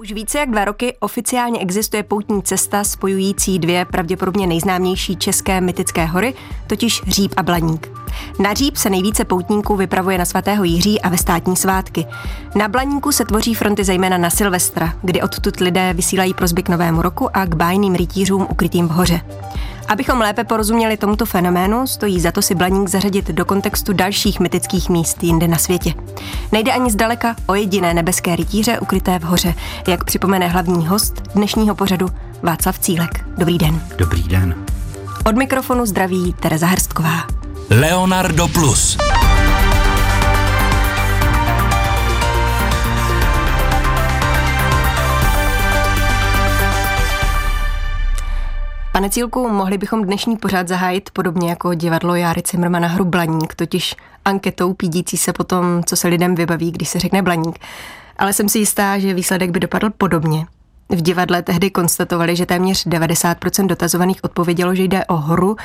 Už více jak dva roky oficiálně existuje poutní cesta spojující dvě pravděpodobně nejznámější české mytické hory, totiž Říp a Blaník. Na Říp se nejvíce poutníků vypravuje na svatého Jiří a ve státní svátky. Na Blaníku se tvoří fronty zejména na Silvestra, kdy odtud lidé vysílají prozby k novému roku a k bájným rytířům ukrytým v hoře. Abychom lépe porozuměli tomuto fenoménu, stojí za to si Blaník zařadit do kontextu dalších mytických míst jinde na světě. Nejde ani zdaleka o jediné nebeské rytíře ukryté v hoře, jak připomene hlavní host dnešního pořadu Václav Cílek. Dobrý den. Dobrý den. Od mikrofonu zdraví Tereza Hrstková. Leonardo Plus. Pane Cílku, mohli bychom dnešní pořád zahájit podobně jako divadlo Járy Cimrmana hru Blaník, totiž anketou pídící se potom, co se lidem vybaví, když se řekne Blaník. Ale jsem si jistá, že výsledek by dopadl podobně. V divadle tehdy konstatovali, že téměř 90% dotazovaných odpovědělo, že jde o horu,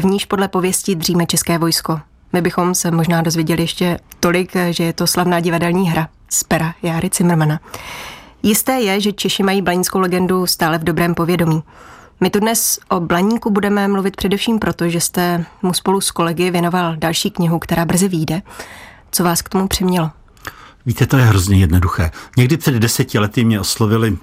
v níž podle pověsti dříme české vojsko. My bychom se možná dozvěděli ještě tolik, že je to slavná divadelní hra z pera Járy Cimrmana. Jisté je, že Češi mají blanínskou legendu stále v dobrém povědomí. My tu dnes o Blaníku budeme mluvit především proto, že jste mu spolu s kolegy věnoval další knihu, která brzy vyjde. Co vás k tomu přimělo? Víte, to je hrozně jednoduché. Někdy před deseti lety mě oslovili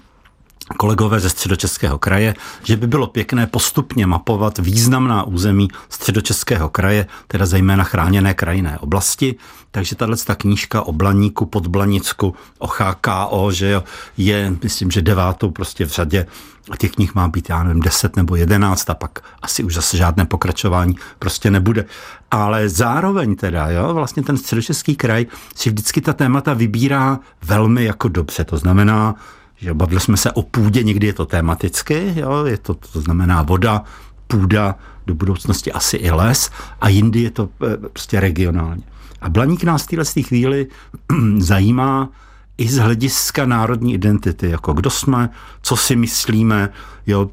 kolegové ze středočeského kraje, že by bylo pěkné postupně mapovat významná území středočeského kraje, teda zejména chráněné krajinné oblasti. Takže tahle ta knížka o Blaníku, pod Blanicku, o HKO, že jo, je, myslím, že devátou prostě v řadě a těch knih má být, já nevím, deset nebo jedenáct a pak asi už zase žádné pokračování prostě nebude. Ale zároveň teda, jo, vlastně ten středočeský kraj si vždycky ta témata vybírá velmi jako dobře. To znamená, že bavili jsme se o půdě, někdy je to tematicky, jo, je to, to znamená voda, půda, do budoucnosti asi i les a jindy je to eh, prostě regionálně. A Blaník nás v téhle chvíli zajímá i z hlediska národní identity, jako kdo jsme, co si myslíme, jo,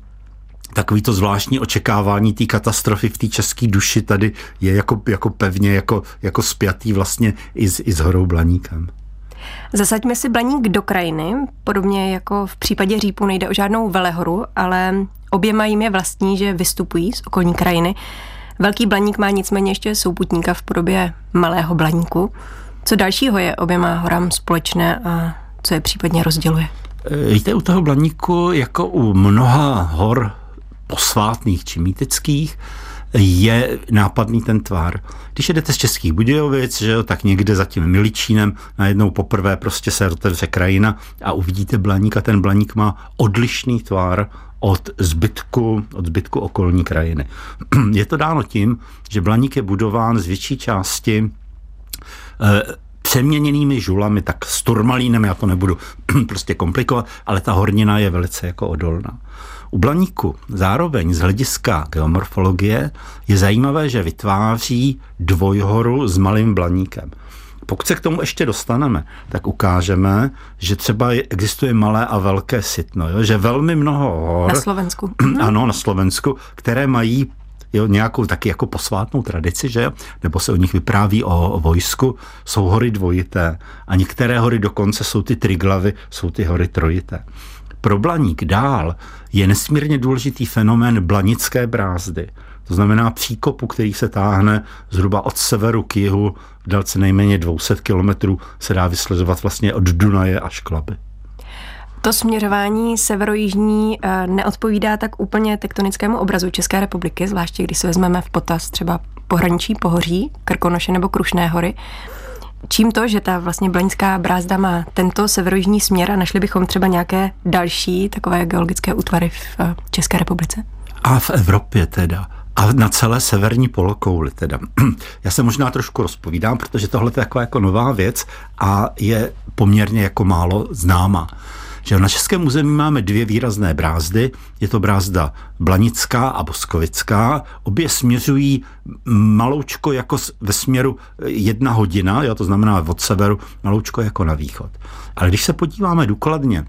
takový to zvláštní očekávání té katastrofy v té české duši tady je jako, jako pevně, jako, jako spjatý vlastně i s, i s horou Blaníkem. Zasaďme si Blaník do krajiny, podobně jako v případě Řípu nejde o žádnou velehoru, ale oběma jim je vlastní, že vystupují z okolní krajiny. Velký Blaník má nicméně ještě souputníka v podobě malého Blaníku. Co dalšího je oběma horám společné a co je případně rozděluje? Víte, u toho Blaníku, jako u mnoha hor posvátných či mýtických, je nápadný ten tvar. Když jedete z Českých Budějovic, že jo, tak někde za tím Miličínem najednou poprvé prostě se otevře krajina a uvidíte blaník a ten blaník má odlišný tvar od zbytku, od zbytku okolní krajiny. Je to dáno tím, že blaník je budován z větší části eh, přeměněnými žulami, tak s turmalínem, já to nebudu prostě komplikovat, ale ta hornina je velice jako odolná. U blaníku zároveň z hlediska geomorfologie je zajímavé, že vytváří dvojhoru s malým blaníkem. Pokud se k tomu ještě dostaneme, tak ukážeme, že třeba existuje malé a velké sitno, jo? že velmi mnoho hor... Na Slovensku. Ano, na Slovensku, které mají jo, nějakou taky jako posvátnou tradici, že nebo se o nich vypráví o vojsku, jsou hory dvojité a některé hory dokonce jsou ty triglavy, jsou ty hory trojité. Pro Blaník dál je nesmírně důležitý fenomén blanické brázdy. To znamená příkopu, který se táhne zhruba od severu k jihu v délce nejméně 200 kilometrů, se dá vyslezovat vlastně od Dunaje až k Laby. To směřování severojižní eh, neodpovídá tak úplně tektonickému obrazu České republiky, zvláště když se vezmeme v potaz třeba pohraničí Pohoří, Krkonoše nebo Krušné hory. Čím to, že ta vlastně blaňská brázda má tento severojižní směr a našli bychom třeba nějaké další takové geologické útvary v eh, České republice? A v Evropě teda. A na celé severní polokouli teda. Já se možná trošku rozpovídám, protože tohle je taková jako nová věc a je poměrně jako málo známá že na Českém území máme dvě výrazné brázdy. Je to brázda Blanická a Boskovická. Obě směřují maloučko jako ve směru jedna hodina, jo, to znamená od severu, maloučko jako na východ. Ale když se podíváme důkladně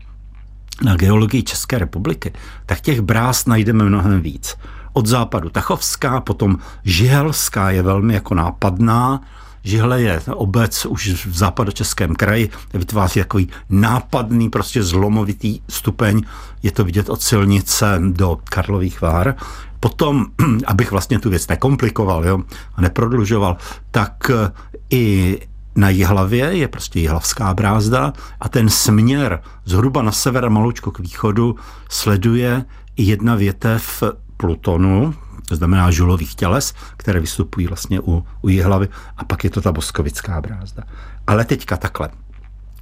na geologii České republiky, tak těch brázd najdeme mnohem víc. Od západu Tachovská, potom Žihelská je velmi jako nápadná, Žihle je obec už v západočeském kraji, vytváří takový nápadný, prostě zlomovitý stupeň. Je to vidět od silnice do Karlových Vár. Potom, abych vlastně tu věc nekomplikoval jo, a neprodlužoval, tak eh, i na Jihlavě je prostě Jihlavská brázda a ten směr zhruba na sever a maloučko k východu sleduje i jedna větev Plutonu, to znamená žulových těles, které vystupují vlastně u, u Jihlavy a pak je to ta boskovická brázda. Ale teďka takhle.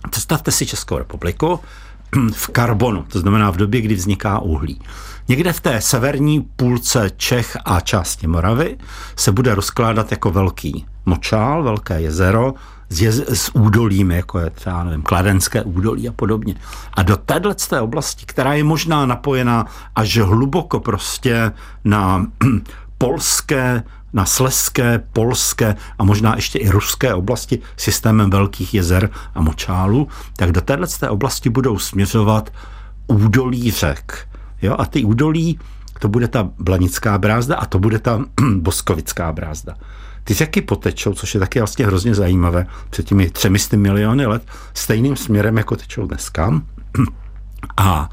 Představte si Českou republiku v karbonu, to znamená v době, kdy vzniká uhlí. Někde v té severní půlce Čech a části Moravy se bude rozkládat jako velký močál, velké jezero, s, jez, s údolím, jako je třeba, nevím, Kladenské údolí a podobně. A do téhle té oblasti, která je možná napojená až hluboko prostě na polské, na sleské, polské a možná ještě i ruské oblasti systémem velkých jezer a močálů, tak do téhle té oblasti budou směřovat údolí řek. Jo? A ty údolí, to bude ta Blanická brázda a to bude ta Boskovická brázda. Ty řeky potečou, což je taky vlastně hrozně zajímavé, před těmi třemi miliony let, stejným směrem, jako tečou dneska. A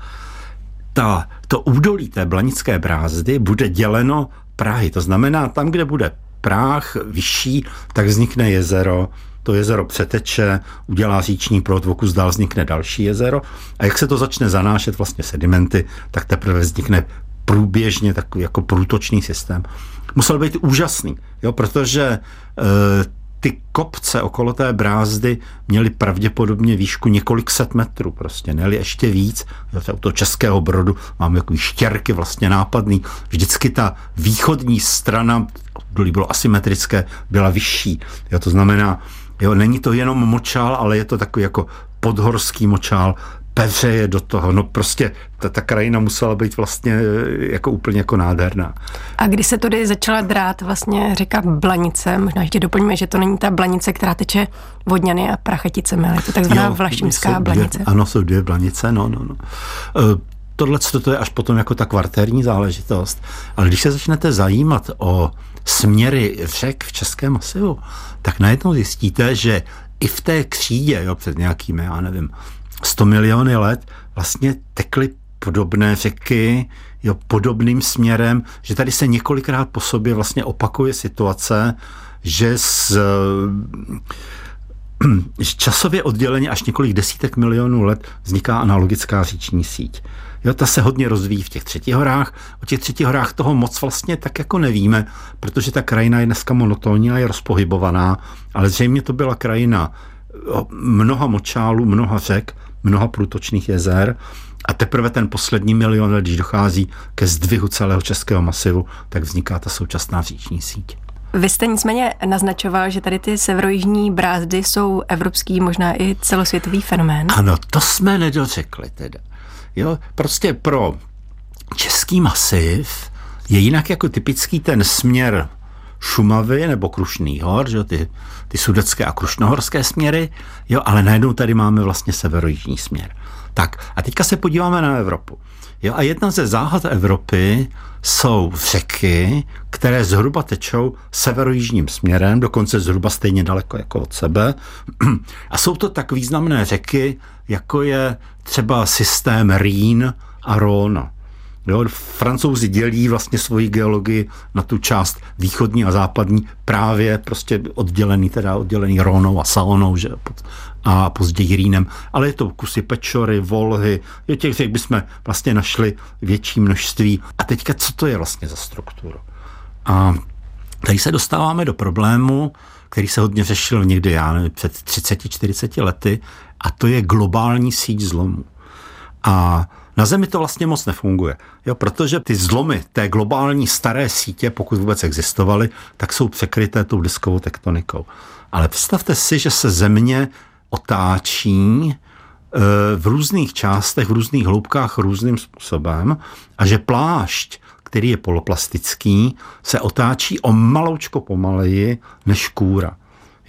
ta, to údolí té Blanické brázdy bude děleno Prahy. To znamená, tam, kde bude práh vyšší, tak vznikne jezero, to jezero přeteče, udělá říční proud, v dál vznikne další jezero a jak se to začne zanášet vlastně sedimenty, tak teprve vznikne průběžně takový jako průtočný systém musel být úžasný, jo, protože e, ty kopce okolo té brázdy měly pravděpodobně výšku několik set metrů prostě, ne ještě víc. Jo, to českého brodu máme takový štěrky vlastně nápadný. Vždycky ta východní strana, dolí bylo asymetrické, byla vyšší. Jo, to znamená, jo, není to jenom močál, ale je to takový jako podhorský močál, je do toho. No prostě ta, ta krajina musela být vlastně eh, jako úplně jako nádherná. A když se tady začala drát vlastně řeka Blanice, možná ještě doplňme, že to není ta Blanice, která teče Vodňany a Prachaticemi, ale je to takzvaná jo, Vlašimská Blanice. Dvě, ano, jsou dvě Blanice, no, no, no. Uh, tohle to je až potom jako ta kvartérní záležitost. Ale když se začnete zajímat o směry řek v Českém masivu, tak najednou zjistíte, že i v té křídě, jo, před nějakými, já nevím, 100 miliony let vlastně tekly podobné řeky, jo, podobným směrem, že tady se několikrát po sobě vlastně opakuje situace, že z, časově odděleně až několik desítek milionů let vzniká analogická říční síť. Jo, ta se hodně rozvíjí v těch třetích horách. O těch třetích horách toho moc vlastně tak jako nevíme, protože ta krajina je dneska monotónní a je rozpohybovaná, ale zřejmě to byla krajina mnoha močálů, mnoha řek, mnoha průtočných jezer a teprve ten poslední milion, když dochází ke zdvihu celého českého masivu, tak vzniká ta současná říční síť. Vy jste nicméně naznačoval, že tady ty severojižní brázdy jsou evropský, možná i celosvětový fenomén. Ano, to jsme nedořekli teda. Jo, prostě pro český masiv je jinak jako typický ten směr Šumavy nebo Krušný hor, že ty, ty sudecké a krušnohorské směry, jo, ale najednou tady máme vlastně severojižní směr. Tak a teďka se podíváme na Evropu. Jo, a jedna ze záhad Evropy jsou řeky, které zhruba tečou severojižním směrem, dokonce zhruba stejně daleko jako od sebe. A jsou to tak významné řeky, jako je třeba systém Rýn a Rhône. Jo, francouzi dělí vlastně svoji geologii na tu část východní a západní právě prostě oddělený, teda oddělený Ronou a Saonou, že a později Rýnem, ale je to kusy Pečory, Volhy, je těch, jak bychom vlastně našli větší množství. A teďka, co to je vlastně za strukturu? A tady se dostáváme do problému, který se hodně řešil někdy, já nevím, před 30-40 lety, a to je globální síť zlomů. A na Zemi to vlastně moc nefunguje, jo, protože ty zlomy té globální staré sítě, pokud vůbec existovaly, tak jsou překryté tou diskovou tektonikou. Ale představte si, že se Země otáčí e, v různých částech, v různých hloubkách různým způsobem a že plášť, který je poloplastický, se otáčí o maloučko pomaleji než kůra.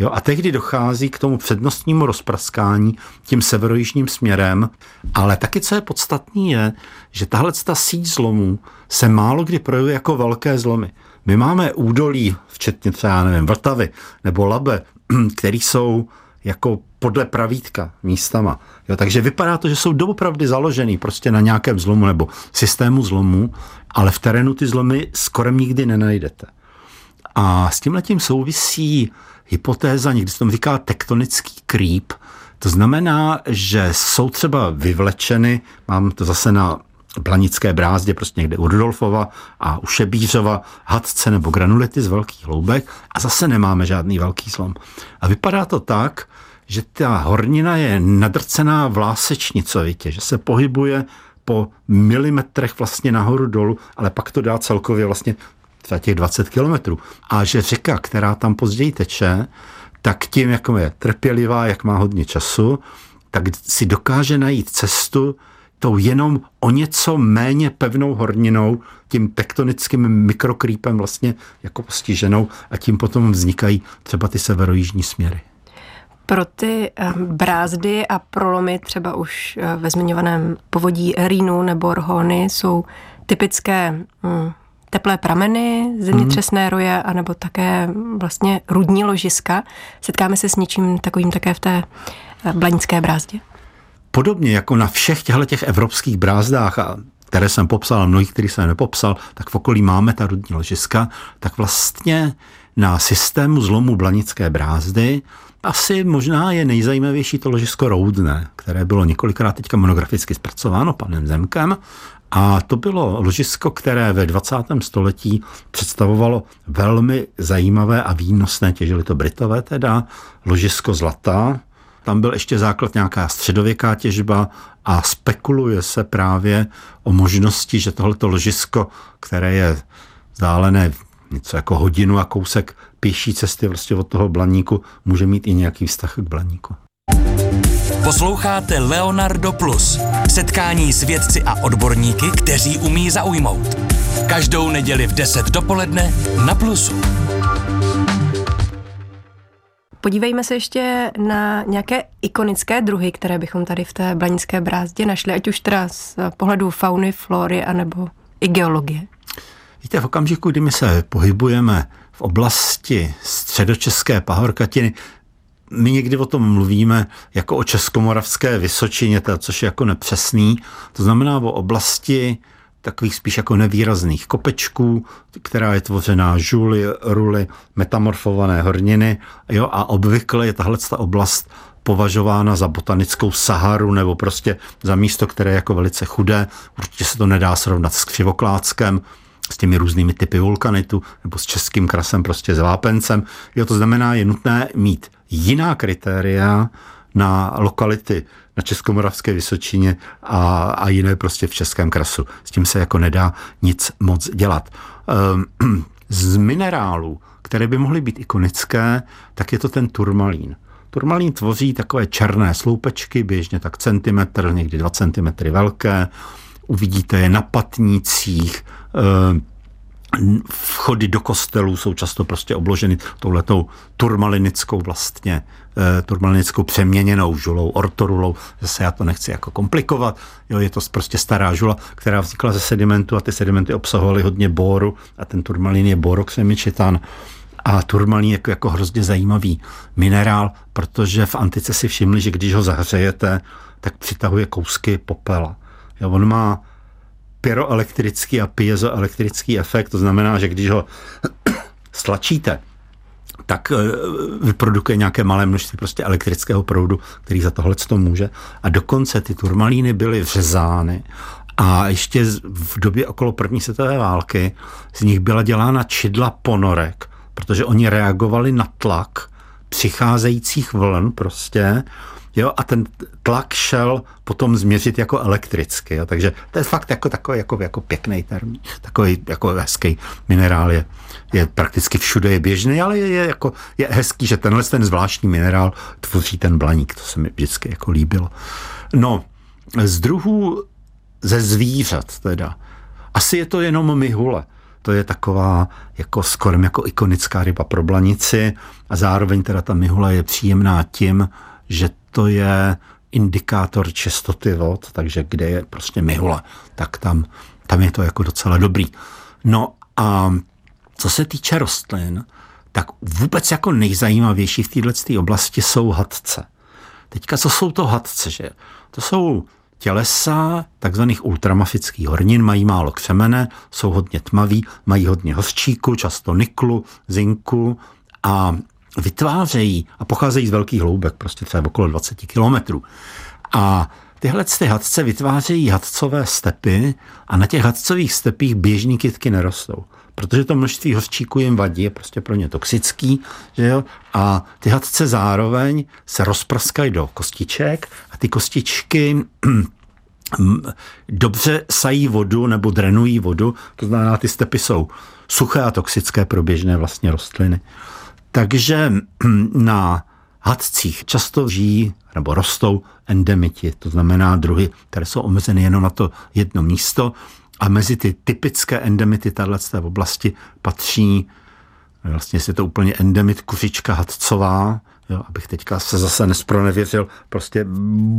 Jo, a tehdy dochází k tomu přednostnímu rozpraskání tím severojižním směrem, ale taky, co je podstatný, je, že tahle ta síť zlomů se málo kdy projevuje jako velké zlomy. My máme údolí, včetně třeba, nevím, Vltavy nebo Labe, které jsou jako podle pravítka místama. Jo, takže vypadá to, že jsou doopravdy založený prostě na nějakém zlomu nebo systému zlomu, ale v terénu ty zlomy skoro nikdy nenajdete. A s tím letím souvisí hypotéza, někdy se tomu říká tektonický creep. To znamená, že jsou třeba vyvlečeny, mám to zase na Blanické brázdě, prostě někde u Rudolfova a u Šebířova, hadce nebo granulity z velkých hloubek a zase nemáme žádný velký zlom. A vypadá to tak, že ta hornina je nadrcená vlásečnicovitě, že se pohybuje po milimetrech vlastně nahoru dolů, ale pak to dá celkově vlastně třeba těch 20 kilometrů. A že řeka, která tam později teče, tak tím, jak je trpělivá, jak má hodně času, tak si dokáže najít cestu tou jenom o něco méně pevnou horninou, tím tektonickým mikrokrýpem vlastně jako postiženou a tím potom vznikají třeba ty severojižní směry. Pro ty eh, brázdy a prolomy třeba už eh, ve zmiňovaném povodí Rýnu nebo Rhony jsou typické hm, teplé prameny, zemětřesné roje, anebo také vlastně rudní ložiska. Setkáme se s něčím takovým také v té eh, Blanické brázdě? Podobně jako na všech těchto těch evropských brázdách, a které jsem popsal, a mnohých, který jsem nepopsal, tak v okolí máme ta rudní ložiska, tak vlastně na systému zlomu Blanické brázdy asi možná je nejzajímavější to ložisko Roudné, které bylo několikrát teďka monograficky zpracováno panem Zemkem a to bylo ložisko, které ve 20. století představovalo velmi zajímavé a výnosné, těžili to Britové teda, ložisko zlata. Tam byl ještě základ nějaká středověká těžba a spekuluje se právě o možnosti, že tohleto ložisko, které je vzdálené něco jako hodinu a kousek pěší cesty vlastně od toho blaníku, může mít i nějaký vztah k blaníku. Posloucháte Leonardo Plus. Setkání s vědci a odborníky, kteří umí zaujmout. Každou neděli v 10 dopoledne na Plusu. Podívejme se ještě na nějaké ikonické druhy, které bychom tady v té blanické brázdě našli, ať už teda z pohledu fauny, flory, anebo i geologie. Víte, v okamžiku, kdy my se pohybujeme v oblasti středočeské pahorkatiny, my někdy o tom mluvíme jako o Českomoravské Vysočině, což je jako nepřesný. To znamená o oblasti takových spíš jako nevýrazných kopečků, která je tvořená žuly, ruly, metamorfované horniny. Jo, a obvykle je tahle oblast považována za botanickou Saharu nebo prostě za místo, které je jako velice chudé. Určitě se to nedá srovnat s Křivokláckem, s těmi různými typy vulkanitu nebo s českým krasem, prostě s vápencem. Jo, to znamená, je nutné mít jiná kritéria na lokality na Českomoravské Vysočině a, a jiné prostě v Českém krasu. S tím se jako nedá nic moc dělat. Ehm, z minerálů, které by mohly být ikonické, tak je to ten turmalín. Turmalín tvoří takové černé sloupečky, běžně tak centimetr, někdy dva centimetry velké. Uvidíte je na patnících, vchody do kostelů jsou často prostě obloženy touhletou turmalinickou vlastně, eh, turmalinickou přeměněnou žulou, ortorulou. Zase já to nechci jako komplikovat. Jo, je to prostě stará žula, která vznikla ze sedimentu a ty sedimenty obsahovaly hodně boru a ten turmalin je boroxemičitan. A turmalin je jako, jako hrozně zajímavý minerál, protože v antice si všimli, že když ho zahřejete, tak přitahuje kousky popela. Jo, on má pyroelektrický a piezoelektrický efekt, to znamená, že když ho stlačíte, tak eh, vyprodukuje nějaké malé množství prostě elektrického proudu, který za tohle to může. A dokonce ty turmalíny byly vřezány a ještě v době okolo první světové války z nich byla dělána čidla ponorek, protože oni reagovali na tlak přicházejících vln prostě Jo, a ten tlak šel potom změřit jako elektricky. Jo, takže to je fakt jako takový jako, jako pěkný termín, takový jako hezký minerál je, je prakticky všude je běžný, ale je, je, jako, je hezký, že tenhle ten zvláštní minerál tvoří ten blaník. To se mi vždycky jako líbilo. No, z druhů ze zvířat teda. Asi je to jenom mihule. To je taková jako skoro jako ikonická ryba pro blanici a zároveň teda ta mihula je příjemná tím, že to je indikátor čistoty vod, takže kde je prostě mihula, tak tam, tam je to jako docela dobrý. No a co se týče rostlin, tak vůbec jako nejzajímavější v této oblasti jsou hadce. Teďka, co jsou to hadce? Že? To jsou tělesa takzvaných ultramafických hornin, mají málo křemene, jsou hodně tmaví, mají hodně hořčíku, často niklu, zinku a vytvářejí a pocházejí z velkých hloubek, prostě třeba okolo 20 kilometrů. A tyhle ty hadce vytvářejí hadcové stepy a na těch hadcových stepích běžní kytky nerostou protože to množství hořčíku jim vadí, je prostě pro ně toxický, že jo? A ty hadce zároveň se rozpraskají do kostiček a ty kostičky dobře sají vodu nebo drenují vodu, to znamená, ty stepy jsou suché a toxické pro běžné vlastně rostliny. Takže na hadcích často žijí nebo rostou endemiti, to znamená druhy, které jsou omezeny jenom na to jedno místo a mezi ty typické endemity tato v oblasti patří, vlastně je to úplně endemit kuřička hadcová, jo, abych teďka se zase nespronevěřil prostě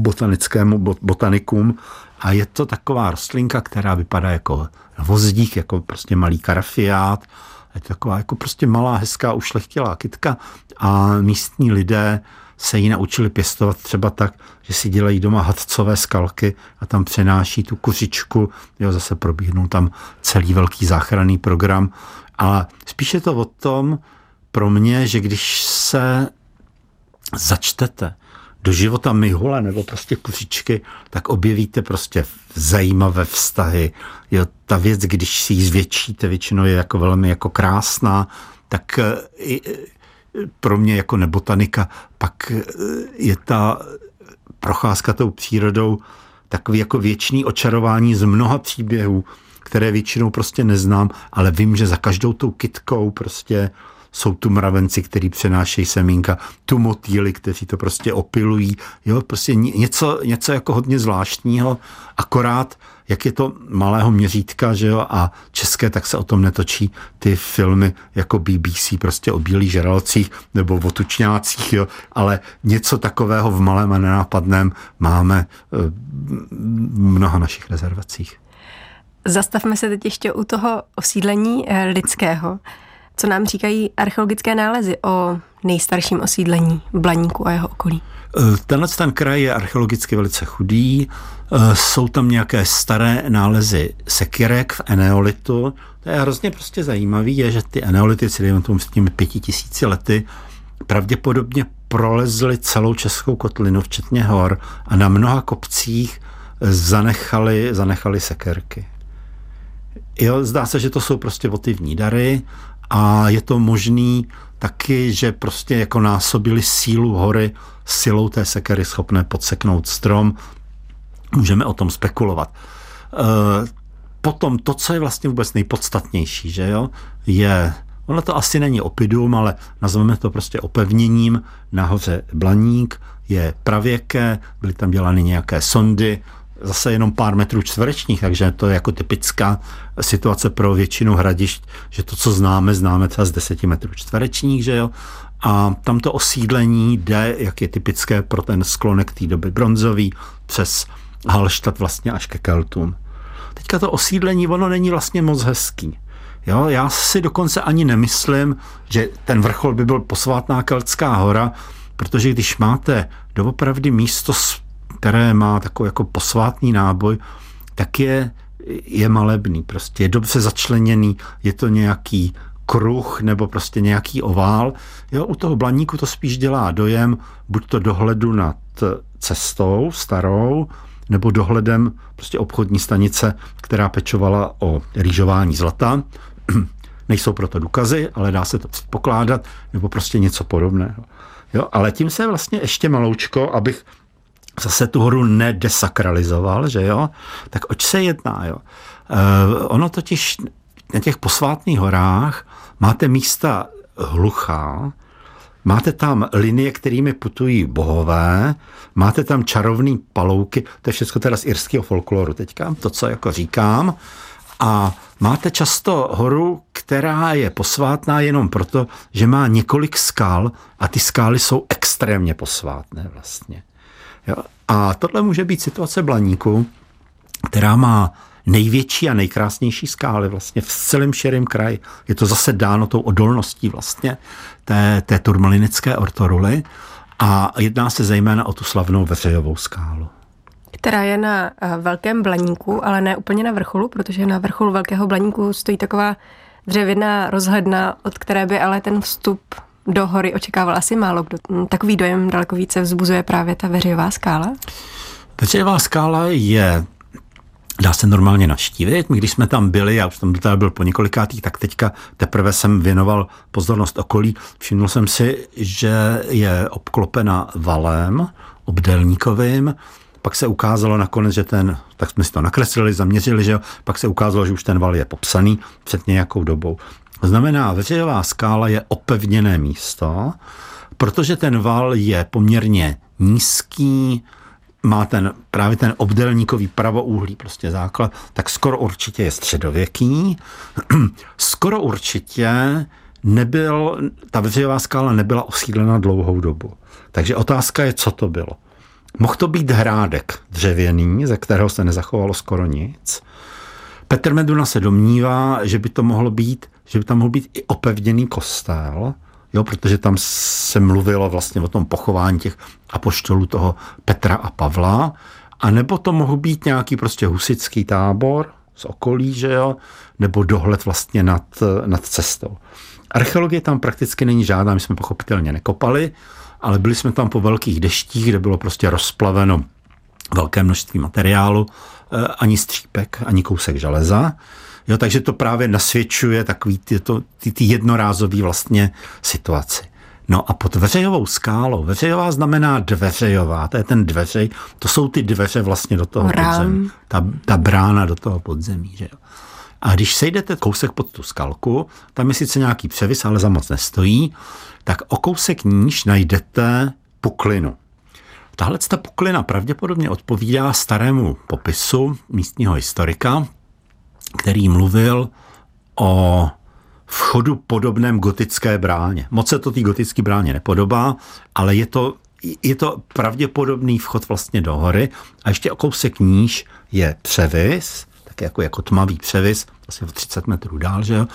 botanickému botanikům. A je to taková rostlinka, která vypadá jako vozdík, jako prostě malý karafiát. Je to taková jako prostě malá, hezká, ušlechtilá kytka a místní lidé se ji naučili pěstovat třeba tak, že si dělají doma hadcové skalky a tam přenáší tu kuřičku, jo, zase probíhnou tam celý velký záchranný program. Ale spíše to o tom pro mě, že když se začtete do života myhule nebo prostě kuřičky, tak objevíte prostě zajímavé vztahy. Jo, ta věc, když si ji zvětšíte, většinou je jako velmi jako krásná, tak eh, pro mě jako nebotanika pak eh, je ta procházka tou přírodou takový jako věčný očarování z mnoha příběhů, které většinou prostě neznám, ale vím, že za každou tou kitkou prostě jsou tu mravenci, který přenášejí semínka, tu motýly, kteří to prostě opilují, jo, prostě něco, něco jako hodně zvláštního, akorát jak je to malého měřítka, že jo, a české, tak se o tom netočí ty filmy jako BBC, prostě o bílých žralcích nebo o tučňácích, jo, ale něco takového v malém a nenápadném máme eh, v mnoha našich rezervacích. Zastavme se teď ještě u toho osídlení eh, lidského. Co nám říkají archeologické nálezy o nejstarším osídlení Blaníku a jeho okolí? Eh, tenhle ten kraj je archeologicky velice chudý. Eh, jsou tam nějaké staré nálezy sekirek v eneolitu. To je hrozně prostě zajímavý, je, že ty eneolity, dejme tomu s těmi pěti tisíci lety, pravděpodobně prolezly celou českou kotlinu, včetně hor, a na mnoha kopcích zanechali, zanechali sekerky. Jo, zdá se, že to jsou prostě votivní dary a je to možný taky, že prostě jako násobili sílu hory silou té sekery schopné podseknout strom. Můžeme o tom spekulovat. E, potom to, co je vlastně vůbec nejpodstatnější, že jo, je Ono to asi není opidum, ale nazveme to prostě opevněním. Nahoře Blaník je pravěké, byly tam dělány nějaké sondy, zase jenom pár metrů čtverečních, takže to je jako typická situace pro většinu hradišť, že to, co známe, známe třeba z deseti metrů čtverečních, že jo. A tam to osídlení jde, jak je typické pro ten sklonek té doby bronzový, přes Halštat vlastně až ke Keltům. Teďka to osídlení, ono není vlastně moc hezký. Jo, já si dokonce ani nemyslím, že ten vrchol by byl posvátná Keltská hora, protože když máte doopravdy místo které má takový jako posvátný náboj, tak je, je malebný, prostě je dobře začleněný, je to nějaký kruh nebo prostě nějaký ovál. Jo, u toho blaníku to spíš dělá dojem buď to dohledu nad cestou starou, nebo dohledem prostě obchodní stanice, která pečovala o rýžování zlata. Nejsou proto důkazy, ale dá se to předpokládat, nebo prostě něco podobného. Jo, ale tím se vlastně ještě maloučko, abych zase tu horu nedesakralizoval, že jo, tak oč se jedná, jo. E, ono totiž na těch posvátných horách máte místa hluchá, máte tam linie, kterými putují bohové, máte tam čarovný palouky, to je všechno teda z irského folkloru teďka, to, co jako říkám, a máte často horu, která je posvátná jenom proto, že má několik skal a ty skály jsou extrémně posvátné vlastně. Jo? A tohle může být situace Blaníku, která má největší a nejkrásnější skály vlastně v celém širém kraji. Je to zase dáno tou odolností vlastně té, té turmalinické ortoruly a jedná se zejména o tu slavnou Veřejovou skálu. Která je na eh, Velkém Blaníku, ale ne úplně na vrcholu, protože na vrcholu Velkého Blaníku stojí taková dřevěná rozhledna, od které by ale ten vstup do hory očekával asi málo kdo. Takový dojem daleko více vzbuzuje právě ta Veřejová skála? Veřejová skála je dá se normálně naštívit. My, když jsme tam byli, já už tam tady byl po několikátý, tak teďka teprve jsem věnoval pozornost okolí. Všiml jsem si, že je obklopena valem obdelníkovým, pak se ukázalo nakonec, že ten, tak jsme si to nakreslili, zaměřili, že jo, pak se ukázalo, že už ten val je popsaný před nějakou dobou. Znamená, veřejová skála je opevněné místo, protože ten val je poměrně nízký, má ten právě ten obdelníkový pravoúhlý prostě základ, tak skoro určitě je středověký. skoro určitě nebyl, ta veřejová skála nebyla osídlena dlouhou dobu. Takže otázka je, co to bylo. Mohl to být hrádek dřevěný, ze kterého se nezachovalo skoro nic. Petr Meduna se domnívá, že by to mohlo být, že by tam mohl být i opevněný kostel, jo, protože tam se mluvilo vlastně o tom pochování těch apoštolů toho Petra a Pavla, a nebo to mohl být nějaký prostě husický tábor z okolí, že jo, nebo dohled vlastně nad, nad cestou. Archeologie tam prakticky není žádná, my jsme pochopitelně nekopali, ale byli jsme tam po velkých deštích, kde bylo prostě rozplaveno velké množství materiálu, eh, ani střípek, ani kousek železa. Jo, takže to právě nasvědčuje takový ty, to, ty, ty jednorázový vlastně situaci. No a pod Veřejovou skálou, Veřejová znamená dveřejová, to je ten dveřej, to jsou ty dveře vlastně do toho Rám. podzemí, ta, ta brána do toho podzemí, že jo. A když sejdete kousek pod tu skalku, tam je sice nějaký převis, ale za moc nestojí, tak o kousek níž najdete puklinu. Tahle ta puklina pravděpodobně odpovídá starému popisu místního historika, který mluvil o vchodu podobném gotické bráně. Moc se to té gotické bráně nepodobá, ale je to, je to pravděpodobný vchod vlastně do hory. A ještě o kousek níž je převis, tak jako, jako tmavý převis, asi o 30 metrů dál, že jo,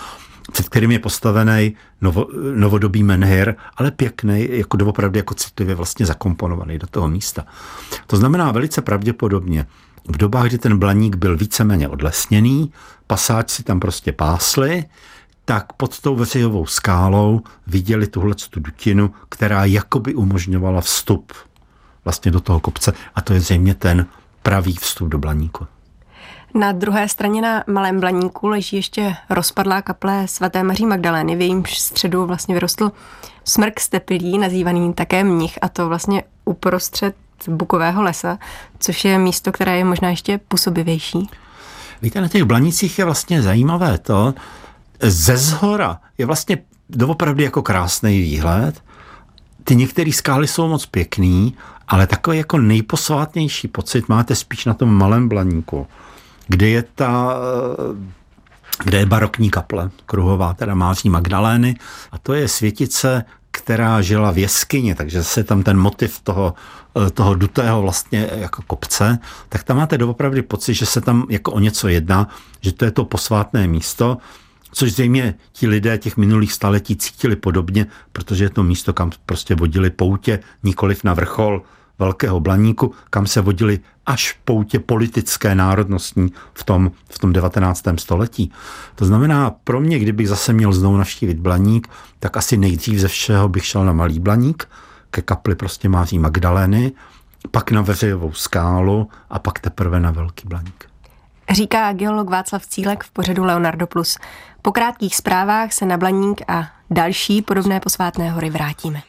před kterým je postavený novo, novodobý menhir, ale pěkný, jako doopravdy jako citlivě vlastně zakomponovaný do toho místa. To znamená velice pravděpodobně, v dobách, kdy ten blaník byl víceméně odlesněný, pasáč si tam prostě pásli, tak pod tou veřejovou skálou viděli tuhle tu dutinu, která jakoby umožňovala vstup vlastně do toho kopce a to je zřejmě ten pravý vstup do blaníku. Na druhé straně na Malém Blaníku leží ještě rozpadlá kaple svaté Maří Magdalény, v jejímž středu vlastně vyrostl smrk stepilí, nazývaný také mnich, a to vlastně uprostřed bukového lesa, což je místo, které je možná ještě působivější. Víte, na těch blanicích je vlastně zajímavé to, ze zhora je vlastně doopravdy jako krásný výhled. Ty některé skály jsou moc pěkný, ale takový jako nejposvátnější pocit máte spíš na tom malém blaníku kde je ta kde je barokní kaple kruhová, teda Máří Magdalény a to je světice, která žila v jeskyni, takže se tam ten motiv toho, toho dutého vlastně jako kopce, tak tam máte doopravdy pocit, že se tam jako o něco jedná, že to je to posvátné místo, což zřejmě ti lidé těch minulých staletí cítili podobně, protože je to místo, kam prostě vodili poutě, nikoliv na vrchol Velkého Blaníku, kam se vodili až poutě politické národnostní v tom, v tom 19. století. To znamená, pro mě, kdybych zase měl znovu navštívit Blaník, tak asi nejdřív ze všeho bych šel na Malý Blaník, ke kapli prostě Máří Magdalény, pak na Veřejovou skálu a pak teprve na Velký Blaník. Říká geolog Václav Cílek v pořadu Leonardo Plus. Po krátkých zprávách se na Blaník a další podobné posvátné hory vrátíme.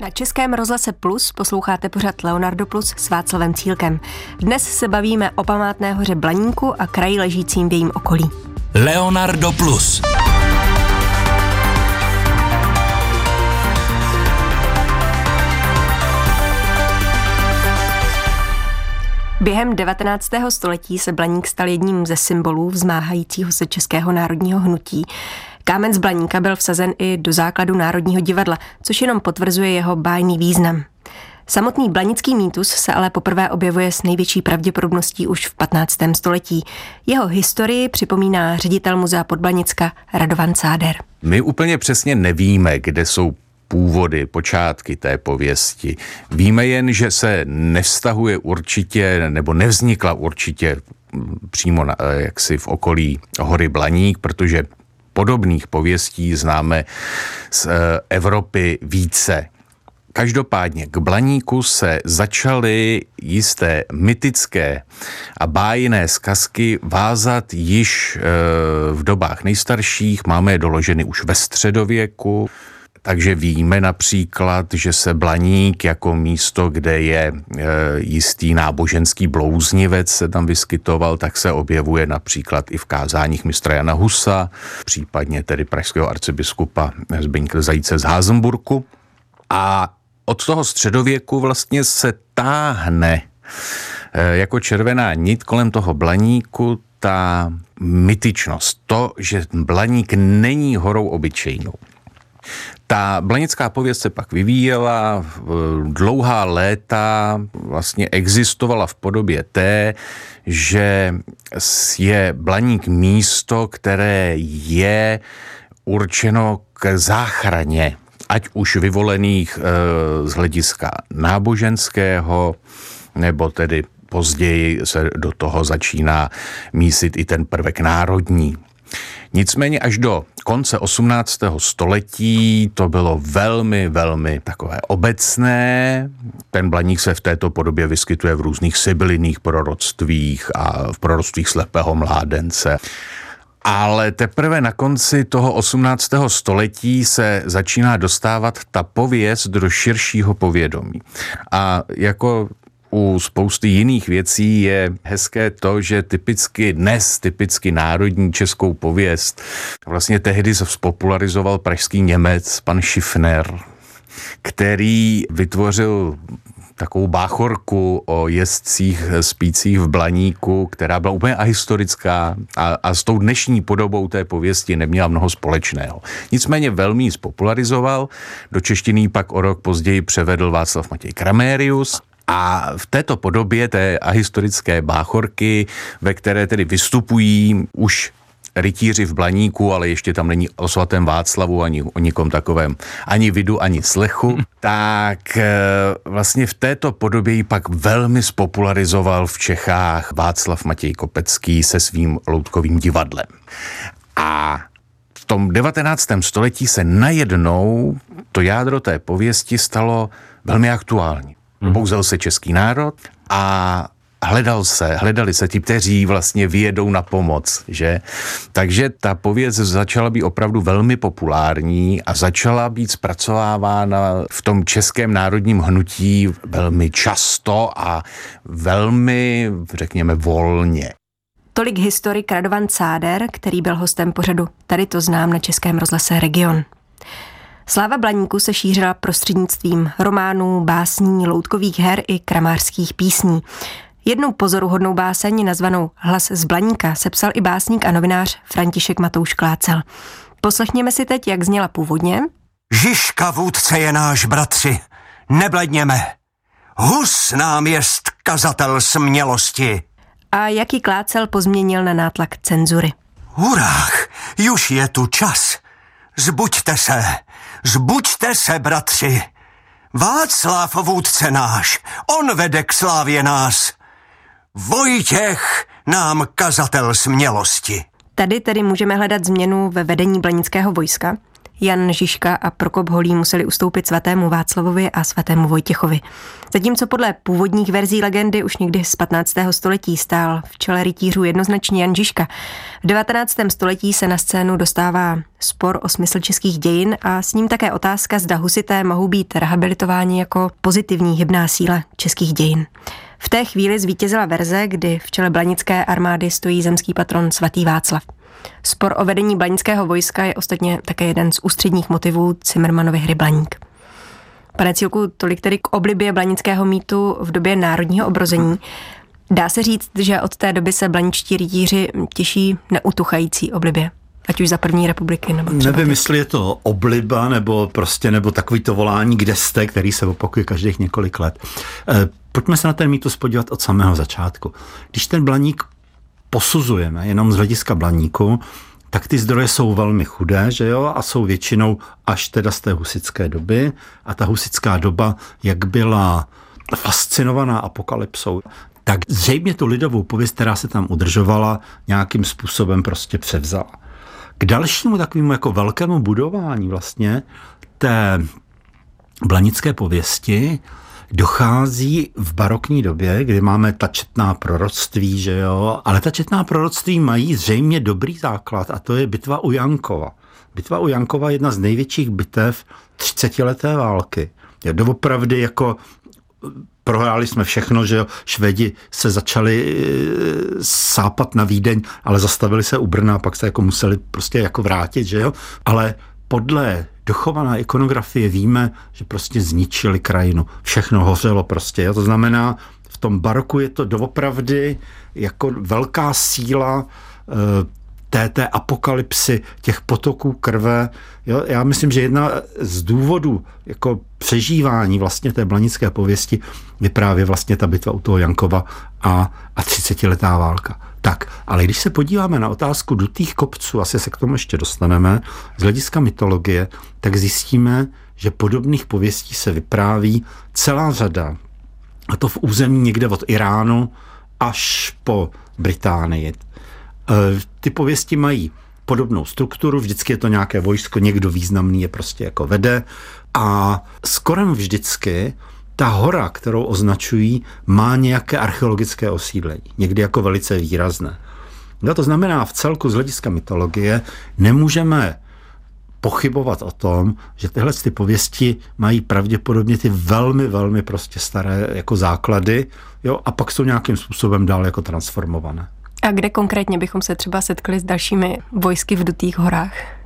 Na Českém rozhlase Plus posloucháte pořad Leonardo Plus s Václavem Cílkem. Dnes se bavíme o památné hoře Blaníku a kraji ležícím v jejím okolí. Leonardo Plus. Během 19. století se Blaník stal jedním ze symbolů vzmáhajícího se českého národního hnutí. Kámen z Blaníka byl vsazen i do základu Národního divadla, což jenom potvrzuje jeho bájný význam. Samotný blanický mýtus se ale poprvé objevuje s největší pravděpodobností už v 15. století. Jeho historii připomíná ředitel muzea Podblanicka Radovan Cáder. My úplně přesně nevíme, kde jsou původy, počátky té pověsti. Víme jen, že se nevztahuje určitě, nebo nevznikla určitě přímo na, jaksi v okolí hory Blaník, protože podobných pověstí známe z eh, Evropy více. Každopádně k Blaníku se začaly jisté mytické a bájné zkazky vázat již eh, v dobách nejstarších, máme je doloženy už ve středověku, takže víme například, že se Blaník jako místo, kde je e, jistý náboženský blouznivec se tam vyskytoval, tak se objevuje například i v kázáních mistra Jana Husa, případně tedy pražského arcibiskupa Zbyňka Zajíce z Házenburku. A od toho středověku vlastně se táhne e, jako červená nit kolem toho Blaníku ta mytičnost, to, že Blaník není horou obyčejnou. Ta blanická pověst se pak vyvíjela, dlouhá léta vlastně existovala v podobě té, že je Blaník místo, které je určeno k záchraně, ať už vyvolených e, z hlediska náboženského, nebo tedy později se do toho začíná mísit i ten prvek národní. Nicméně až do konce 18. století to bylo velmi, velmi takové obecné. Ten blaník se v této podobě vyskytuje v různých sibylinných proroctvích a v proroctvích slepého mládence. Ale teprve na konci toho 18. století se začíná dostávat ta pověst do širšího povědomí. A jako u spousty jiných věcí je hezké to, že typicky dnes, typicky národní českou pověst, vlastně tehdy se spopularizoval pražský Němec, pan Schiffner, který vytvořil takovou báchorku o jezdcích spících v Blaníku, která byla úplně ahistorická a, a s tou dnešní podobou té pověsti neměla mnoho společného. Nicméně velmi spopularizoval, do češtiny pak o rok později převedl Václav Matěj Kramérius a v této podobě té ahistorické báchorky, ve které tedy vystupují už rytíři v Blaníku, ale ještě tam není o svatém Václavu ani o nikom takovém, ani vidu, ani slechu, tak eh, vlastně v této podobě ji pak velmi spopularizoval v Čechách Václav Matěj Kopecký se svým loutkovým divadlem. A v tom 19. století se najednou to jádro té pověsti stalo velmi aktuální. Bouzel se český národ a hledal se, hledali se ti, kteří vlastně vyjedou na pomoc, že? Takže ta pověc začala být opravdu velmi populární a začala být zpracovávána v tom českém národním hnutí velmi často a velmi, řekněme, volně. Tolik historik Radovan Cáder, který byl hostem pořadu Tady to znám na Českém rozhlase Region. Sláva Blaníku se šířila prostřednictvím románů, básní, loutkových her i kramářských písní. Jednou pozoruhodnou báseň nazvanou Hlas z Blaníka sepsal i básník a novinář František Matouš Klácel. Poslechněme si teď, jak zněla původně. Žižka vůdce je náš, bratři, nebledněme. Hus nám jest kazatel smělosti. A jaký Klácel pozměnil na nátlak cenzury. Hurách, už je tu čas. Zbuďte se, zbuďte se, bratři. Václav vůdce náš, on vede k slávě nás. Vojtěch nám kazatel smělosti. Tady tedy můžeme hledat změnu ve vedení blanického vojska. Jan Žižka a Prokop Holý museli ustoupit svatému Václavovi a svatému Vojtěchovi. Zatímco podle původních verzí legendy už někdy z 15. století stál v čele rytířů jednoznačně Jan Žižka. V 19. století se na scénu dostává spor o smysl českých dějin a s ním také otázka, zda husité mohou být rehabilitováni jako pozitivní hybná síla českých dějin. V té chvíli zvítězila verze, kdy v čele blanické armády stojí zemský patron svatý Václav. Spor o vedení blanického vojska je ostatně také jeden z ústředních motivů Cimmermanovy hry Blaník. Pane Cílku, tolik tedy k oblibě blanického mýtu v době národního obrození. Dá se říct, že od té doby se blaničtí rytíři těší neutuchající oblibě. Ať už za první republiky nebo třeba Nevím, jestli je to obliba nebo prostě nebo takový to volání, kde jste, který se opakuje každých několik let. Eh, Pojďme se na ten mýtus podívat od samého začátku. Když ten blaník posuzujeme jenom z hlediska blaníku, tak ty zdroje jsou velmi chudé, že jo, a jsou většinou až teda z té husické doby. A ta husická doba, jak byla fascinovaná apokalypsou, tak zřejmě tu lidovou pověst, která se tam udržovala, nějakým způsobem prostě převzala. K dalšímu takovému jako velkému budování vlastně té blanické pověsti dochází v barokní době, kdy máme ta četná proroctví, že jo, ale ta četná proroctví mají zřejmě dobrý základ a to je bitva u Jankova. Bitva u Jankova je jedna z největších bitev 30-leté války. Je doopravdy jako prohráli jsme všechno, že jo, Švedi se začali e, sápat na Vídeň, ale zastavili se u Brna a pak se jako museli prostě jako vrátit, že jo, ale podle dochované ikonografie víme, že prostě zničili krajinu. Všechno hořelo prostě. To znamená, v tom baroku je to doopravdy jako velká síla e, té, té apokalypsy, těch potoků krve. Jo? Já myslím, že jedna z důvodů jako přežívání vlastně té blanické pověsti je právě vlastně ta bitva u toho Jankova a, a 30-letá válka. Tak, ale když se podíváme na otázku dutých kopců, asi se k tomu ještě dostaneme, z hlediska mytologie, tak zjistíme, že podobných pověstí se vypráví celá řada. A to v území někde od Iránu až po Británii. E, ty pověsti mají podobnou strukturu, vždycky je to nějaké vojsko, někdo významný je prostě jako vede a skoro vždycky ta hora, kterou označují, má nějaké archeologické osídlení, někdy jako velice výrazné. No to znamená, v celku z hlediska mytologie nemůžeme pochybovat o tom, že tyhle ty pověsti mají pravděpodobně ty velmi, velmi prostě staré jako základy jo, a pak jsou nějakým způsobem dál jako transformované. A kde konkrétně bychom se třeba setkali s dalšími vojsky v Dutých horách?